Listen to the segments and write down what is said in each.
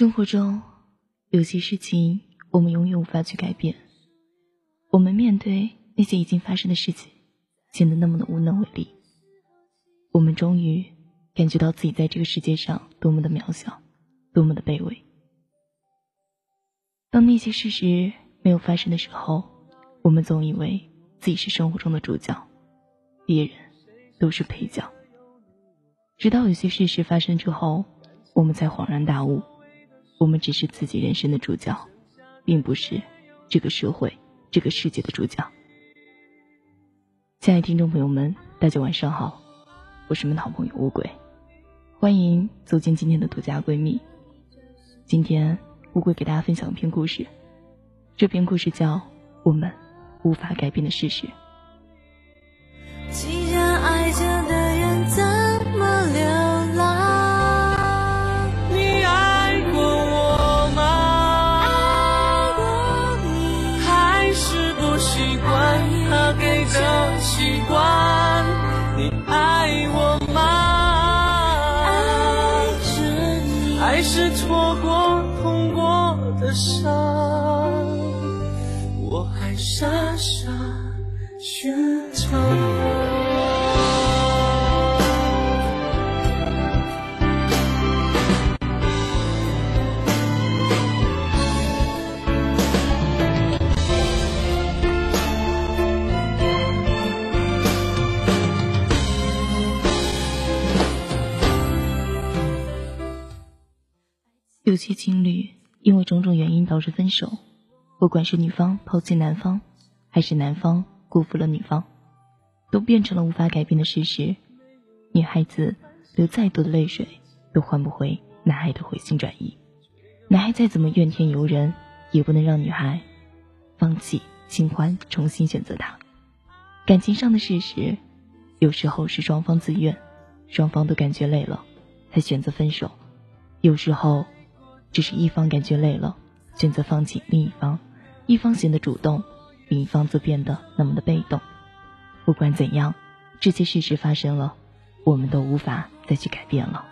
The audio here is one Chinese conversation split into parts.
生活中有些事情我们永远无法去改变，我们面对那些已经发生的事情，显得那么的无能为力。我们终于感觉到自己在这个世界上多么的渺小，多么的卑微。当那些事实没有发生的时候，我们总以为自己是生活中的主角，别人都是配角。直到有些事实发生之后，我们才恍然大悟。我们只是自己人生的主角，并不是这个社会、这个世界的主角。亲爱的听众朋友们，大家晚上好，我是你们的好朋友乌龟，欢迎走进今天的独家闺蜜。今天乌龟给大家分享一篇故事，这篇故事叫《我们无法改变的事实》。是错过痛过的伤？我还傻傻寻找。有些情侣因为种种原因导致分手，不管是女方抛弃男方，还是男方辜负了女方，都变成了无法改变的事实。女孩子流再多的泪水，都换不回男孩的回心转意。男孩再怎么怨天尤人，也不能让女孩放弃新欢，重新选择他。感情上的事实，有时候是双方自愿，双方都感觉累了，才选择分手；有时候。只是一方感觉累了，选择放弃另一方，一方显得主动，另一方则变得那么的被动。不管怎样，这些事实发生了，我们都无法再去改变了。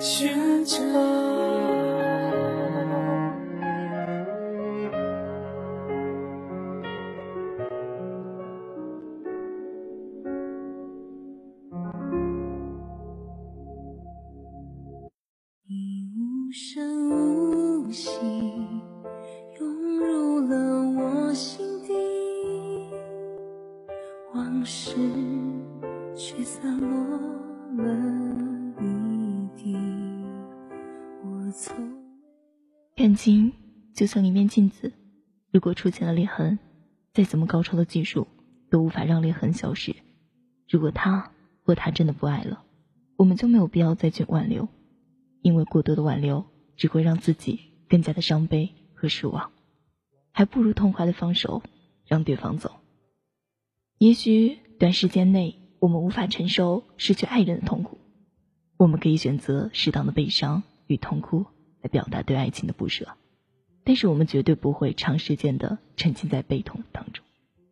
寻找。你无声无息，涌入了我心底，往事却散落了一地。我从感情就像一面镜子，如果出现了裂痕，再怎么高超的技术都无法让裂痕消失。如果他或她真的不爱了，我们就没有必要再去挽留，因为过多的挽留只会让自己更加的伤悲和失望，还不如痛快的放手，让对方走。也许短时间内我们无法承受失去爱人的痛苦，我们可以选择适当的悲伤与痛哭来表达对爱情的不舍，但是我们绝对不会长时间的沉浸在悲痛当中，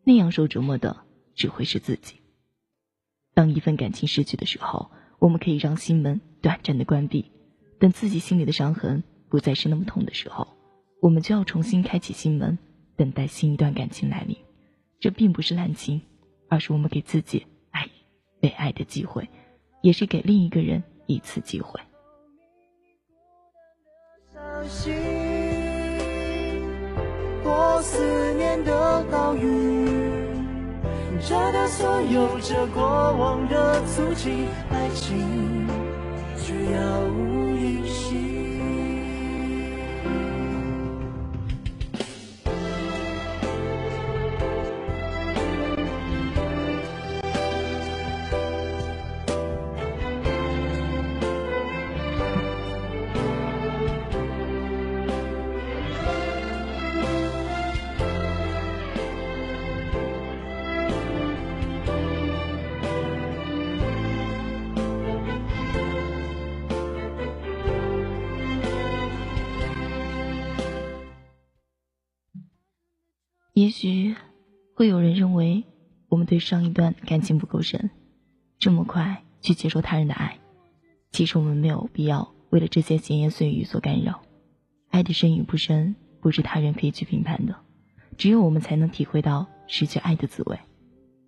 那样受折磨的只会是自己。当一份感情失去的时候，我们可以让心门短暂的关闭，等自己心里的伤痕不再是那么痛的时候，我们就要重新开启心门，等待新一段感情来临。这并不是滥情，而是我们给自己被爱的机会，也是给另一个人一次机会。伤心，多思念的岛屿，这的所有，这过往的足迹，爱情只要也许会有人认为我们对上一段感情不够深，这么快去接受他人的爱。其实我们没有必要为了这些闲言碎语所干扰。爱的深与不深，不是他人可以去评判的，只有我们才能体会到失去爱的滋味。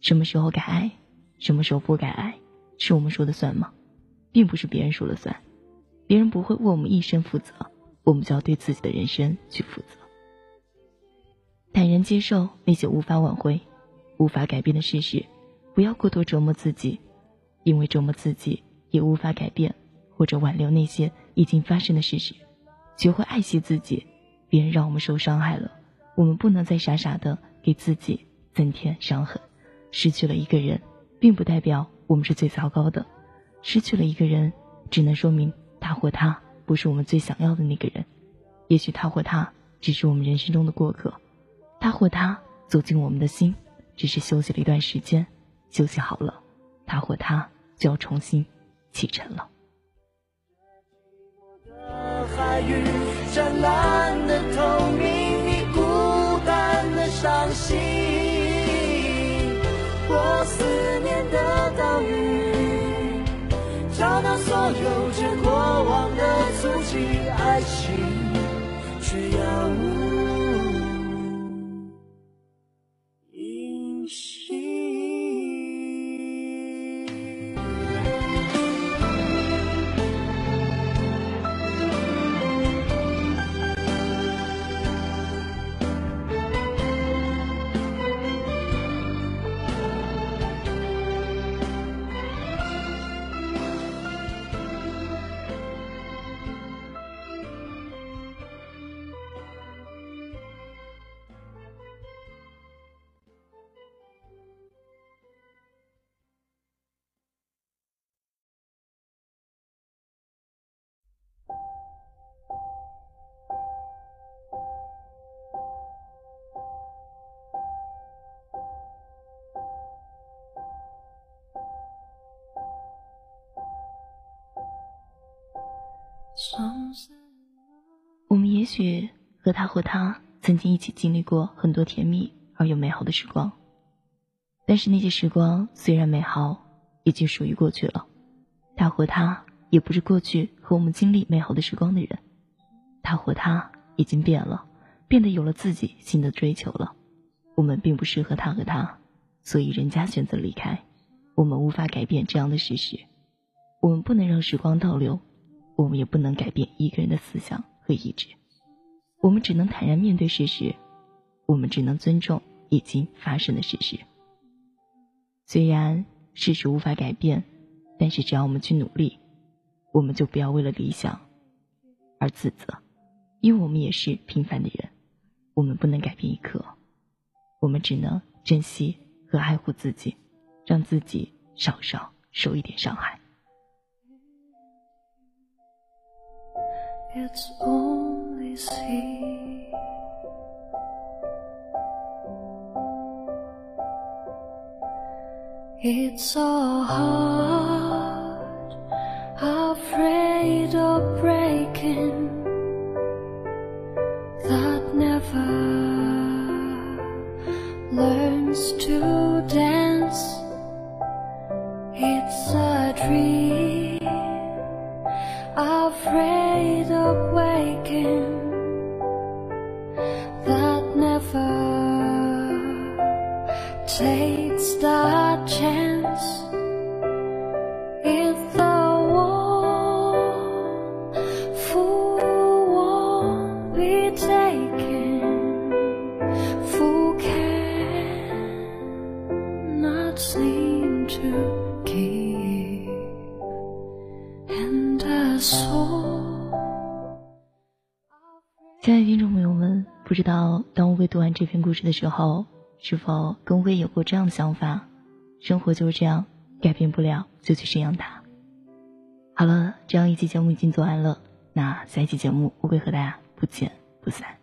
什么时候该爱，什么时候不该爱，是我们说的算吗？并不是别人说了算，别人不会为我们一生负责，我们就要对自己的人生去负责。坦然接受那些无法挽回、无法改变的事实，不要过多折磨自己，因为折磨自己也无法改变或者挽留那些已经发生的事实。学会爱惜自己，别人让我们受伤害了，我们不能再傻傻的给自己增添伤痕。失去了一个人，并不代表我们是最糟糕的，失去了一个人，只能说明他或她不是我们最想要的那个人。也许他或她只是我们人生中的过客。他或她走进我们的心，只是休息了一段时间，休息好了，他或她就要重新启程了。海域湛蓝的透明，你孤单的伤心，我思念的岛屿，找到所有这过往的足迹，爱情却杳也许和他或她曾经一起经历过很多甜蜜而又美好的时光，但是那些时光虽然美好，已经属于过去了。他或她也不是过去和我们经历美好的时光的人，他或她已经变了，变得有了自己新的追求了。我们并不适合他和她，所以人家选择离开，我们无法改变这样的事实。我们不能让时光倒流。我们也不能改变一个人的思想和意志，我们只能坦然面对事实，我们只能尊重已经发生的事实。虽然事实无法改变，但是只要我们去努力，我们就不要为了理想而自责，因为我们也是平凡的人，我们不能改变一刻，我们只能珍惜和爱护自己，让自己少少受一点伤害。Sea. It's so hard, afraid of breaking, that never learns to dance. It's a dream, afraid takes the chance if the one fool won't be taken fool cannot seem to keep and a soul 亲爱的听众朋友们，不知道当我为读完这篇故事的时候，是否跟微有过这样的想法？生活就是这样，改变不了就去适应它。好了，这样一期节目已经做完了，那下一期节目我会和大家不见不散。